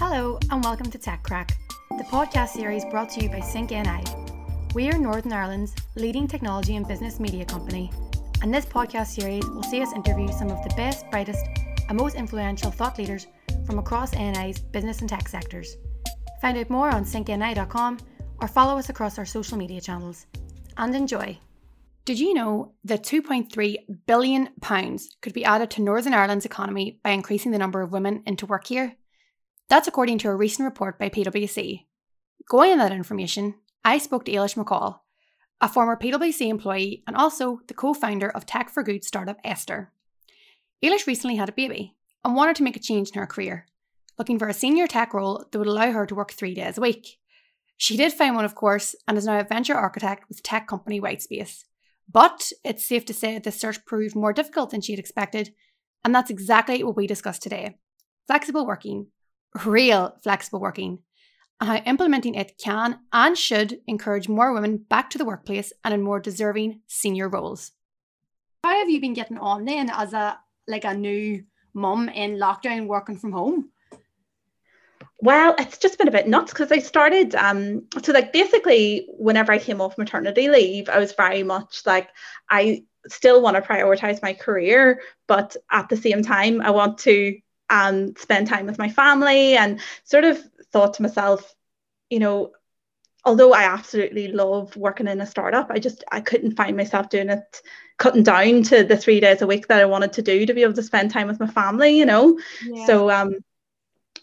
Hello, and welcome to Tech Crack, the podcast series brought to you by Sync NI. We are Northern Ireland's leading technology and business media company, and this podcast series will see us interview some of the best, brightest, and most influential thought leaders from across NI's business and tech sectors. Find out more on syncni.com or follow us across our social media channels. And enjoy. Did you know that 2.3 billion pounds could be added to Northern Ireland's economy by increasing the number of women into work here? That's according to a recent report by PwC. Going on that information, I spoke to Eilish McCall, a former PwC employee and also the co founder of Tech for Good startup Esther. Eilish recently had a baby and wanted to make a change in her career, looking for a senior tech role that would allow her to work three days a week. She did find one, of course, and is now a venture architect with tech company Whitespace. But it's safe to say this search proved more difficult than she had expected, and that's exactly what we discussed today flexible working, real flexible working, and how implementing it can and should encourage more women back to the workplace and in more deserving senior roles. How have you been getting on then as a like a new mum in lockdown working from home? Well, it's just been a bit nuts because I started um so like basically whenever I came off maternity leave, I was very much like I still want to prioritize my career, but at the same time I want to um spend time with my family and sort of thought to myself, you know, although I absolutely love working in a startup, I just I couldn't find myself doing it, cutting down to the three days a week that I wanted to do to be able to spend time with my family, you know. Yeah. So um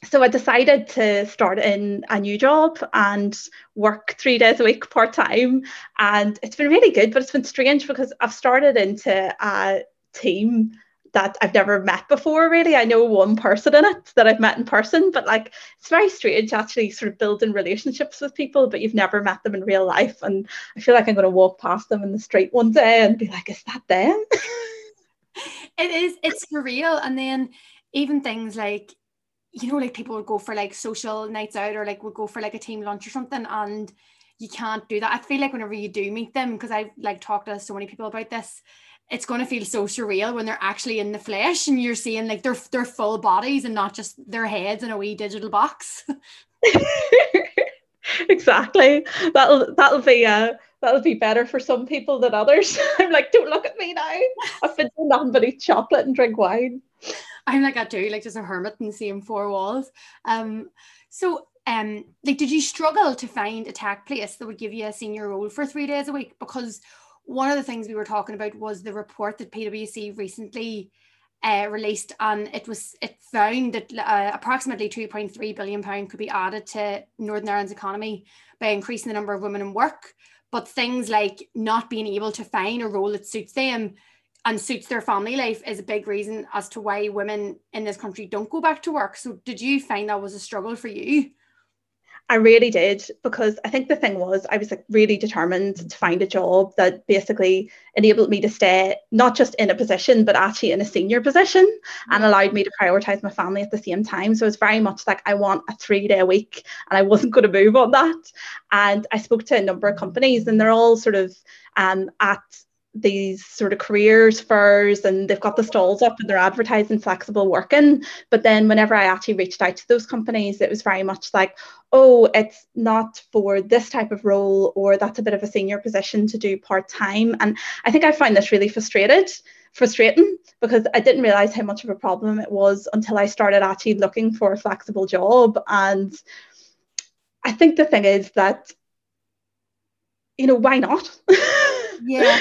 so I decided to start in a new job and work three days a week part time. And it's been really good, but it's been strange because I've started into a team that I've never met before, really. I know one person in it that I've met in person, but like it's very strange actually sort of building relationships with people, but you've never met them in real life. And I feel like I'm going to walk past them in the street one day and be like, is that them? it is, it's for real. And then even things like, you know, like people would go for like social nights out or like would go for like a team lunch or something and you can't do that. I feel like whenever you do meet them, because I've like talked to so many people about this, it's going to feel so surreal when they're actually in the flesh and you're seeing like their their full bodies and not just their heads in a wee digital box. exactly. That'll that'll be uh that'll be better for some people than others. I'm like, don't look at me now. I've been doing nothing but eat chocolate and drink wine. I'm like that too, like just a hermit in the same four walls. Um, so um, like, did you struggle to find a tech place that would give you a senior role for three days a week? Because one of the things we were talking about was the report that PwC recently uh, released, and it was it found that uh, approximately 2.3 billion pound could be added to Northern Ireland's economy by increasing the number of women in work. But things like not being able to find a role that suits them and suits their family life is a big reason as to why women in this country don't go back to work. So, did you find that was a struggle for you? I really did because I think the thing was I was like really determined to find a job that basically enabled me to stay not just in a position but actually in a senior position and mm. allowed me to prioritize my family at the same time. So it's very much like I want a three day week and I wasn't going to move on that. And I spoke to a number of companies and they're all sort of um, at these sort of careers fairs and they've got the stalls up and they're advertising flexible working. But then whenever i actually reached out to those companies it was very much like oh it's not for this type of role or that's a bit of a senior position to do part-time. And i think i find this really frustrated frustrating because i didn't realize how much of a problem it was until i started actually looking for a flexible job. And i think the thing is that you know why not yeah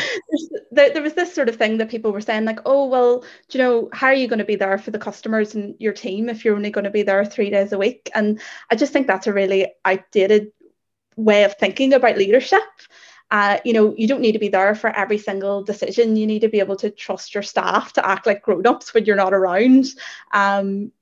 there, there was this sort of thing that people were saying like oh well do you know how are you going to be there for the customers and your team if you're only going to be there three days a week and i just think that's a really outdated way of thinking about leadership uh, you know, you don't need to be there for every single decision. You need to be able to trust your staff to act like grown-ups when you're not around. Um,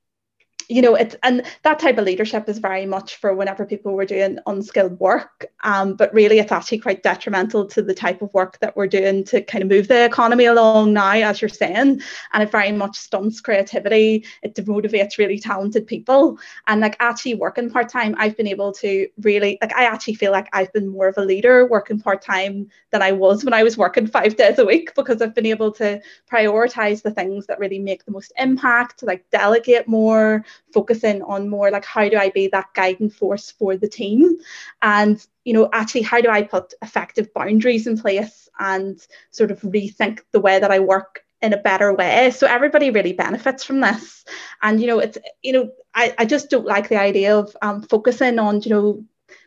you know it's and that type of leadership is very much for whenever people were doing unskilled work. Um, but really it's actually quite detrimental to the type of work that we're doing to kind of move the economy along now as you're saying. And it very much stunts creativity. It demotivates really talented people. And like actually working part-time I've been able to really like I actually feel like I've been more of a leader working part-time than I was when I was working five days a week because I've been able to prioritize the things that really make the most impact like delegate more focusing on more like how do I be that guiding force for the team? And you know actually how do I put effective boundaries in place and sort of rethink the way that I work in a better way? So everybody really benefits from this. And you know it's you know I, I just don't like the idea of um, focusing on you know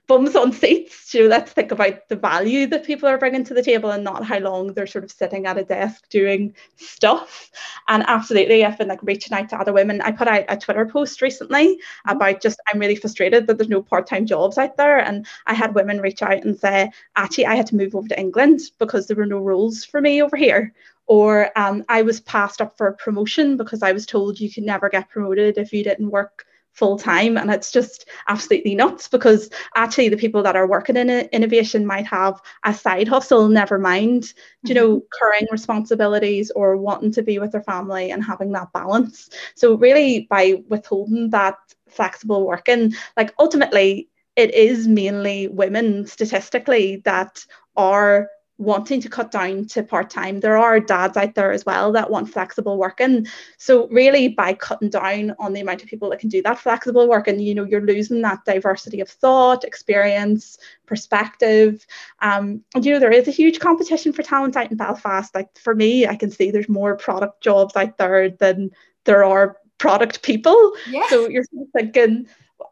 bums on seats. You know, let's think about the value that people are bringing to the table and not how long they're sort of sitting at a desk doing stuff. And absolutely, I've been like reaching out to other women. I put out a Twitter post recently about just I'm really frustrated that there's no part-time jobs out there. And I had women reach out and say, actually, I had to move over to England because there were no roles for me over here or um, I was passed up for a promotion because I was told you could never get promoted if you didn't work full time and it's just absolutely nuts because actually the people that are working in innovation might have a side hustle never mind you know mm-hmm. current responsibilities or wanting to be with their family and having that balance so really by withholding that flexible working like ultimately it is mainly women statistically that are wanting to cut down to part time. There are dads out there as well that want flexible working. So really by cutting down on the amount of people that can do that flexible work and you know you're losing that diversity of thought, experience, perspective. Um, and you know there is a huge competition for talent out in Belfast. Like for me, I can see there's more product jobs out there than there are product people. Yeah. So you're sort of thinking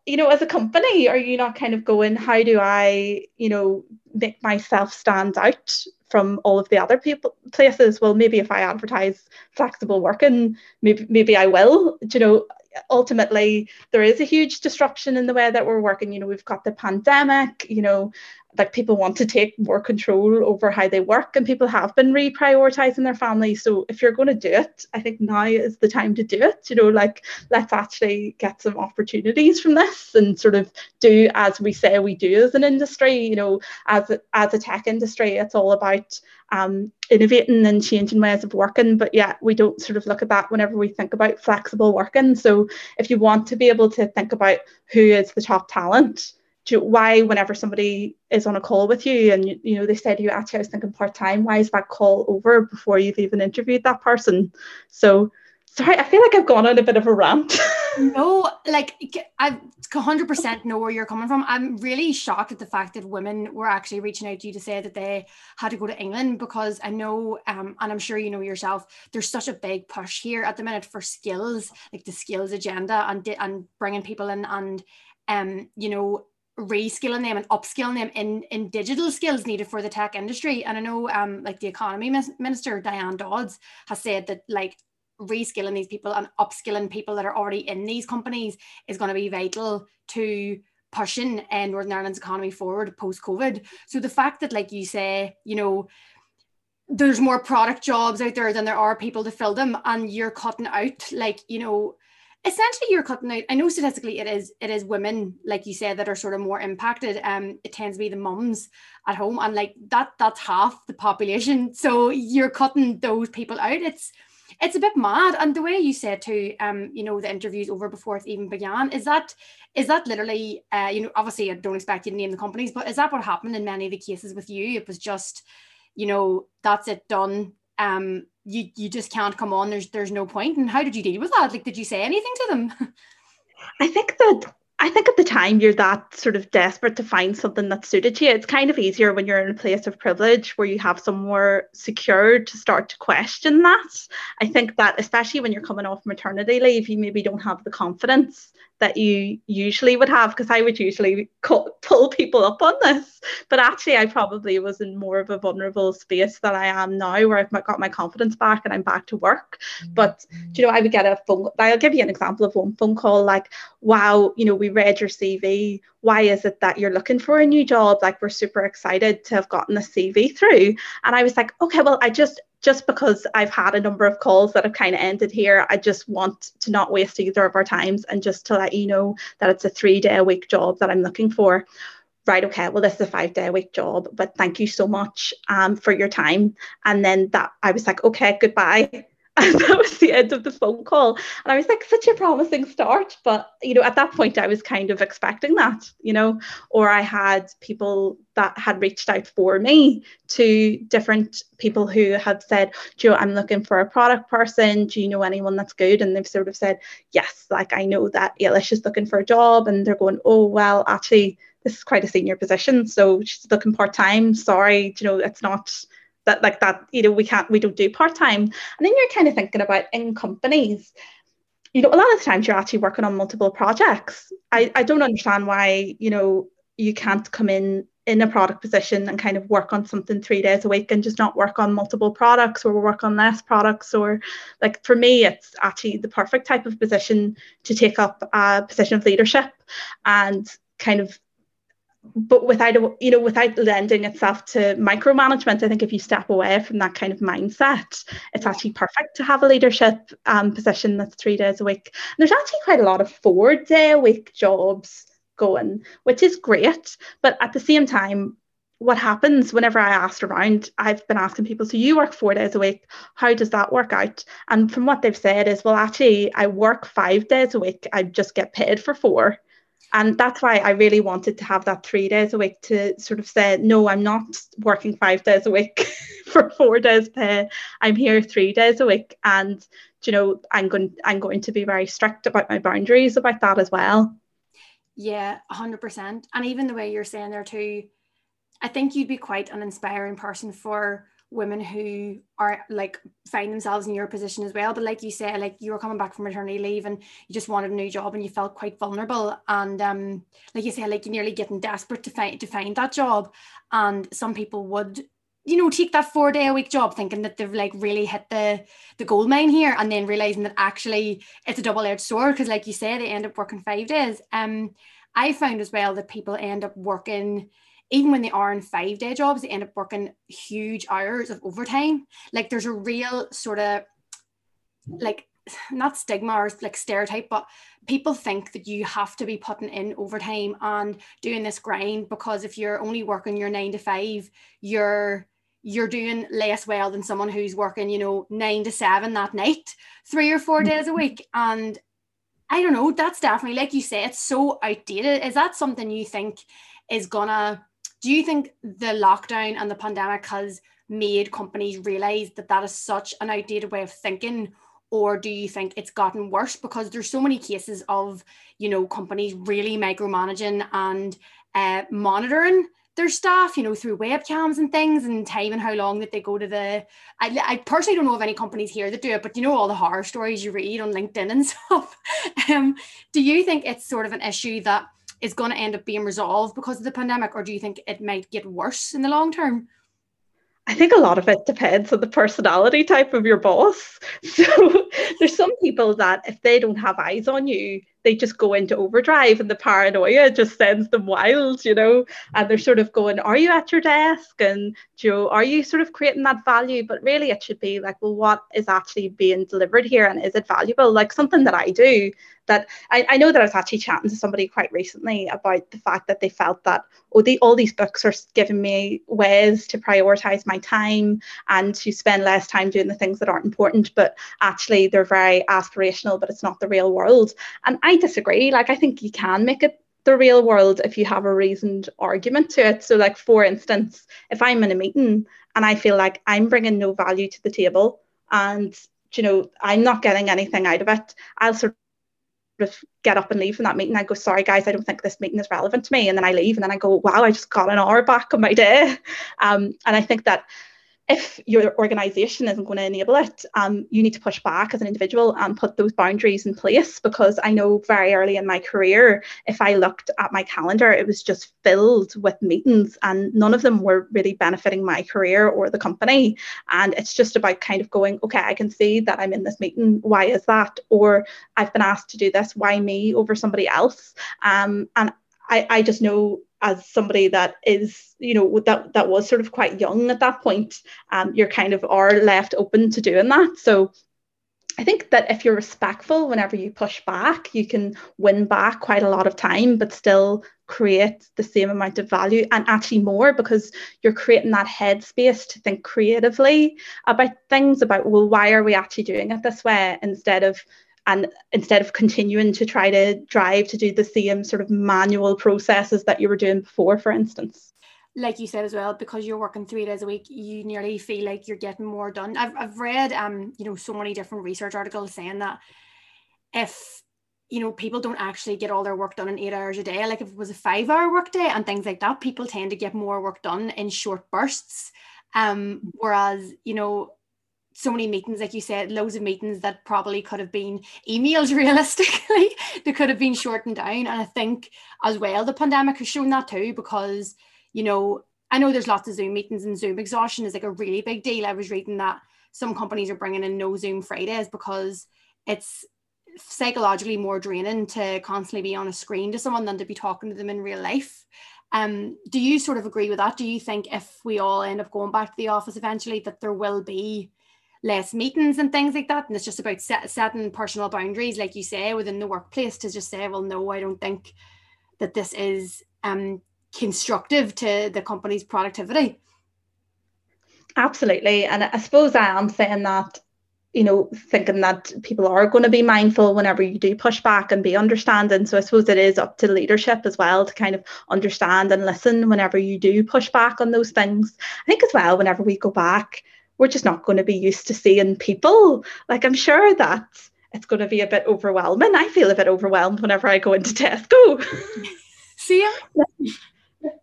you know, as a company, are you not kind of going, how do I, you know, make myself stand out from all of the other people places? Well, maybe if I advertise flexible working, maybe maybe I will. you know, ultimately there is a huge disruption in the way that we're working. You know, we've got the pandemic, you know, like people want to take more control over how they work and people have been reprioritizing their family. So if you're going to do it i think now is the time to do it you know like let's actually get some opportunities from this and sort of do as we say we do as an industry you know as a, as a tech industry it's all about um, innovating and changing ways of working. But yeah we don't sort of look at that whenever we think about flexible working. So if you want to be able to think about who is the top talent why whenever somebody is on a call with you and you, you know they said to you actually I was thinking part-time why is that call over before you've even interviewed that person? So sorry I feel like I've gone on a bit of a rant. No like I 100% know where you're coming from. I'm really shocked at the fact that women were actually reaching out to you to say that they had to go to England because I know um, and I'm sure you know yourself there's such a big push here at the minute for skills like the skills agenda and and bringing people in and um you know reskilling them and upskilling them in in digital skills needed for the tech industry. And i know um like the economy minister diane dodds has said that like reskilling these people and upskilling people that are already in these companies is going to be vital to pushing uh, northern ireland's economy forward post covid so the fact that like you say you know there's more product jobs out there than there are people to fill them and you're cutting out like you know essentially you're cutting out i know statistically it is it is women like you said that are sort of more impacted. Um it tends to be the mums at home and like that that's half the population. So you're cutting those people out. It's it's a bit mad. And the way you said to um you know the interviews over before it even began is that is that literally uh you know obviously i don't expect you to name the companies but is that what happened in many of the cases with you? It was just you know that's it done. Um you you just can't come on there's there's no point and how did you deal with that like did you say anything to them i think that I think at the time you're that sort of desperate to find something that suited you. It's kind of easier when you're in a place of privilege where you have somewhere secure to start to question that. I think that especially when you're coming off maternity leave, you maybe don't have the confidence that you usually would have because I would usually pull people up on this. But actually, I probably was in more of a vulnerable space than I am now, where I've got my confidence back and I'm back to work. But you know, I would get a phone. I'll give you an example of one phone call like, "Wow, you know, we read your CV. Why is it that you're looking for a new job? Like, we're super excited to have gotten the CV through." And I was like, "Okay, well, I just just because I've had a number of calls that have kind of ended here, I just want to not waste either of our times and just to let you know that it's a three day a week job that I'm looking for. Right, okay, well, this is a five day a week job, but thank you so much um, for your time. And then that I was like, okay, goodbye. And that was the end of the phone call. And I was like, such a promising start. But, you know, at that point, I was kind of expecting that, you know, or I had people that had reached out for me to different people who had said, Joe, I'm looking for a product person. Do you know anyone that's good? And they've sort of said, yes, like I know that Eilish is looking for a job. And they're going, oh, well, actually, this is quite a senior position. So she's looking part time. Sorry, you know, it's not that like that you know we can't we don't do part-time. And then you're kind of thinking about in companies you know a lot of the times you're actually working on multiple projects. I, I don't understand why you know you can't come in in a product position and kind of work on something three days a week and just not work on multiple products or work on less products or like for me it's actually the perfect type of position to take up a position of leadership and kind of but without you know without lending itself to micromanagement i think if you step away from that kind of mindset it's actually perfect to have a leadership um, position that's three days a week and there's actually quite a lot of four day a week jobs going which is great but at the same time what happens whenever I asked around, I've been asking people, so you work four days a week, how does that work out? And from what they've said is, well, actually, I work five days a week, I just get paid for four. And that's why I really wanted to have that three days a week to sort of say, no, I'm not working five days a week for four days pay. I'm here three days a week. And you know, I'm going I'm going to be very strict about my boundaries about that as well. Yeah, hundred percent. And even the way you're saying there too, I think you'd be quite an inspiring person for women who are like find themselves in your position as well. But like you say like you were coming back from maternity leave and you just wanted a new job and you felt quite vulnerable. And um like you say like you're nearly getting desperate to find to find that job. And some people would you know take that four day a week job thinking that they've like really hit the the gold mine here and then realizing that actually it's a double-edged sword because like you say they end up working five days. Um I found as well that people end up working even when they are in five day jobs, they end up working huge hours of overtime. Like there's a real sort of like not stigma or like stereotype, but people think that you have to be putting in overtime and doing this grind because if you're only working your nine to five, you're you're doing less well than someone who's working, you know, nine to seven that night, three or four days a mm-hmm. week. And I don't know, that's definitely like you say, it's so outdated. Is that something you think is gonna do you think the lockdown and the pandemic has made companies realize that that is such an outdated way of thinking? Or do you think it's gotten worse? Because there's so many cases of you know companies really micromanaging and uh, monitoring their staff you know through webcams and things and time and how long that they go to the I, I personally don't know of any companies here that do it but you know all the horror stories you read on linkedin and stuff. Um, do you think it's sort of an issue that is going to end up being resolved because of the pandemic, or do you think it might get worse in the long term? I think a lot of it depends on the personality type of your boss. So there's some people that if they don't have eyes on you, they just go into overdrive and the paranoia just sends them wild, you know, and they're sort of going, Are you at your desk? And Joe, are you sort of creating that value? But really it should be like, well, what is actually being delivered here and is it valuable? Like something that I do that I, I know that I was actually chatting to somebody quite recently about the fact that they felt that oh the, all these books are giving me ways to prioritize my time and to spend less time doing the things that aren't important but actually they're very aspirational but it's not the real world. And I disagree. Like I think you can make it the real world if you have a reasoned argument to it. So like for instance if I'm in a meeting and I feel like I'm bringing no value to the table and you know I'm not getting anything out of it I'll sort get up and leave from that meeting. I go, sorry guys, I don't think this meeting is relevant to me. And then I leave and then I go, wow, I just got an hour back on my day. Um, and I think that if your organization isn't going to enable it, um, you need to push back as an individual and put those boundaries in place. Because I know very early in my career, if I looked at my calendar, it was just filled with meetings and none of them were really benefiting my career or the company. And it's just about kind of going, okay, I can see that I'm in this meeting. Why is that? Or I've been asked to do this. Why me over somebody else? Um, and I, I just know as somebody that is, you know, that that was sort of quite young at that point, um, you're kind of are left open to doing that. So I think that if you're respectful whenever you push back, you can win back quite a lot of time, but still create the same amount of value and actually more because you're creating that headspace to think creatively about things about well why are we actually doing it this way instead of and instead of continuing to try to drive to do the same sort of manual processes that you were doing before for instance like you said as well, because you're working three days a week, you nearly feel like you're getting more done. I've, I've read, um, you know, so many different research articles saying that if you know people don't actually get all their work done in eight hours a day like if it was a five hour work day and things like that people tend to get more work done in short bursts um whereas you know so many meetings like you said loads of meetings that probably could have been emails realistically they could have been shortened down and i think as well the pandemic has shown that too because you know i know there's lots of zoom meetings and zoom exhaustion is like a really big deal i was reading that some companies are bringing in no zoom fridays because it's psychologically more draining to constantly be on a screen to someone than to be talking to them in real life. Um, do you sort of agree with that? Do you think if we all end up going back to the office eventually, that there will be less meetings and things like that? And it's just about set, setting personal boundaries, like you say, within the workplace to just say, well, no, I don't think that this is um, constructive to the company's productivity. Absolutely. And I suppose I am saying that you know, thinking that people are going to be mindful whenever you do push back and be understanding. So I suppose it is up to leadership as well to kind of understand and listen whenever you do push back on those things. I think as well, whenever we go back, we're just not going to be used to seeing people. Like I'm sure that it's going to be a bit overwhelming. I feel a bit overwhelmed whenever I go into Tesco. See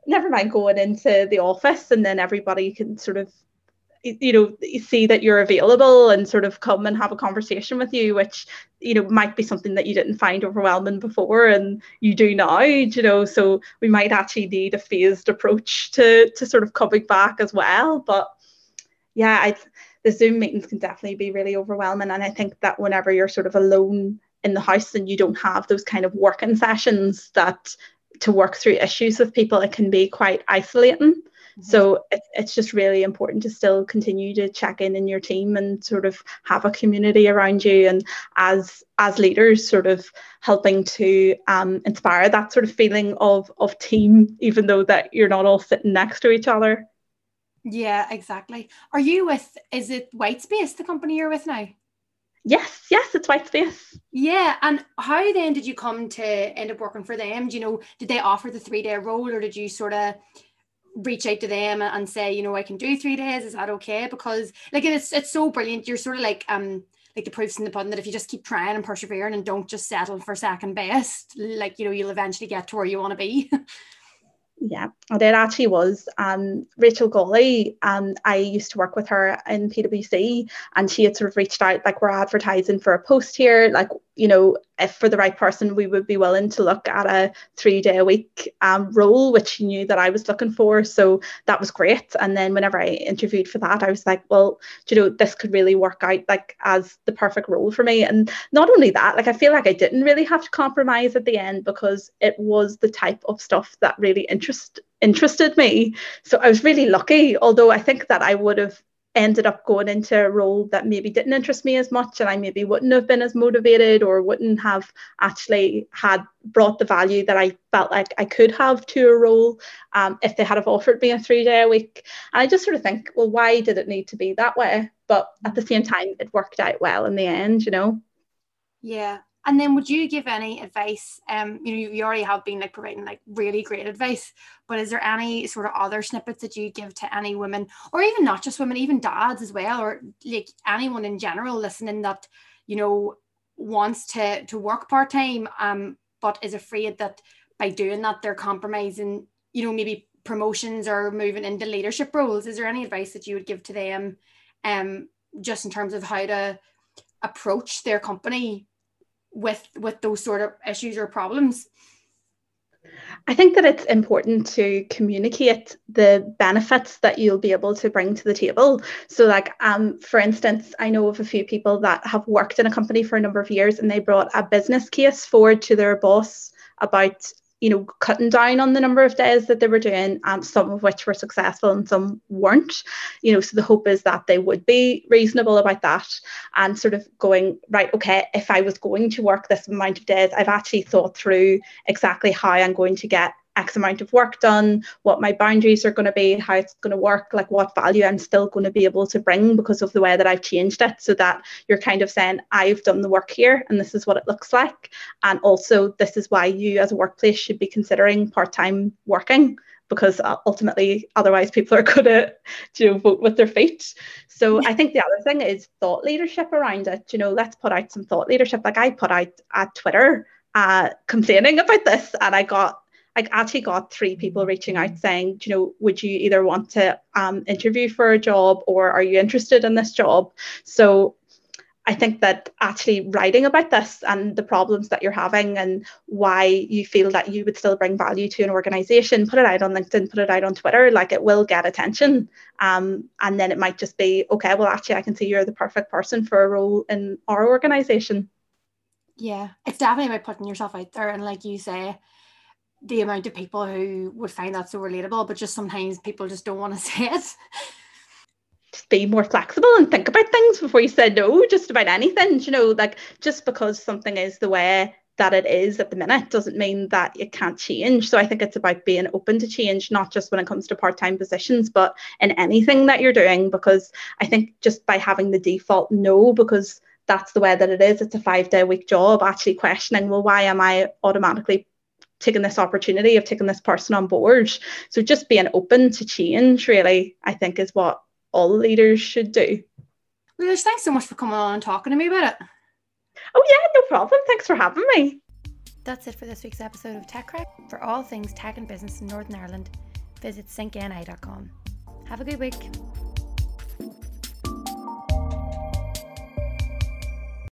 Never mind going into the office and then everybody can sort of you know see that you're available and sort of come and have a conversation with you which you know might be something that you didn't find overwhelming before and you do now you know so we might actually need a phased approach to to sort of coming back as well but yeah I the zoom meetings can definitely be really overwhelming and i think that whenever you're sort of alone in the house and you don't have those kind of working sessions that to work through issues with people it can be quite isolating. So it, it's just really important to still continue to check in in your team and sort of have a community around you and as as leaders sort of helping to um, inspire that sort of feeling of of team even though that you're not all sitting next to each other yeah exactly are you with is it whitespace the company you're with now Yes, yes, it's Whitespace. Yeah, and how then did you come to end up working for them? Do you know, did they offer the three day role, or did you sort of reach out to them and say, you know, I can do three days. Is that okay? Because like it's it's so brilliant. You're sort of like um like the proofs in the pudding that if you just keep trying and persevering and don't just settle for second best, like you know, you'll eventually get to where you want to be. Yeah, it actually was. Um, Rachel Golly, um, I used to work with her in PwC, and she had sort of reached out, like, we're advertising for a post here, like, you know, if for the right person, we would be willing to look at a three day a week um, role, which she knew that I was looking for. So that was great. And then whenever I interviewed for that, I was like, well, you know, this could really work out like as the perfect role for me. And not only that, like I feel like I didn't really have to compromise at the end because it was the type of stuff that really interest interested me. So I was really lucky, although I think that I would have ended up going into a role that maybe didn't interest me as much and I maybe wouldn't have been as motivated or wouldn't have actually had brought the value that I felt like I could have to a role um, if they had have offered me a three day a week. And I just sort of think, well, why did it need to be that way? But at the same time, it worked out well in the end, you know? Yeah, and then would you give any advice? Um, you know, you already have been like providing like really great advice, but is there any sort of other snippets that you give to any women, or even not just women, even dads as well, or like anyone in general listening that, you know, wants to to work part-time, um, but is afraid that by doing that they're compromising, you know, maybe promotions or moving into leadership roles. Is there any advice that you would give to them um just in terms of how to approach their company with with those sort of issues or problems I think that it's important to communicate the benefits that you'll be able to bring to the table. So, like, um, for instance, I know of a few people that have worked in a company for a number of years and they brought a business case forward to their boss about you know, cutting down on the number of days that they were doing, um, some of which were successful and some weren't. You know, so the hope is that they would be reasonable about that and sort of going, right, okay, if I was going to work this amount of days, I've actually thought through exactly how I'm going to get X amount of work done, what my boundaries are going to be, how it's going to work, like what value I'm still going to be able to bring because of the way that I've changed it, so that you're kind of saying, I've done the work here and this is what it looks like. And also, this is why you as a workplace should be considering part time working because uh, ultimately otherwise people are going to you know vote with their feet. So i think the other thing is thought leadership around it. You know let's put out some thought leadership. Like i put out at twitter uh, complaining about this and i got I actually got three people reaching out saying, you know, would you either want to um, interview for a job or are you interested in this job? So I think that actually writing about this and the problems that you're having and why you feel that you would still bring value to an organization, put it out on LinkedIn, put it out on Twitter, like it will get attention. Um, and then it might just be, okay, well, actually, I can see you're the perfect person for a role in our organization. Yeah, it's definitely about putting yourself out there. And like you say, the amount of people who would find that so relatable, but just sometimes people just don't want to say it. Just be more flexible and think about things before you say no just about anything you know? Like just because something is the way that it is at the minute doesn't mean that it can't change. So i think it's about being open to change not just when it comes to part-time positions but in anything that you're doing because i think just by having the default no because that's the way that it is it's a five day week job actually questioning well why am i automatically taking this opportunity of taking this person on board so just being open to change really i think is what all leaders should do. Liz, thanks so much for coming on and talking to me about it. Oh, yeah, no problem. Thanks for having me. That's it for this week's episode of Tech Crack. For all things tech and business in Northern Ireland, visit syncni.com. Have a good week.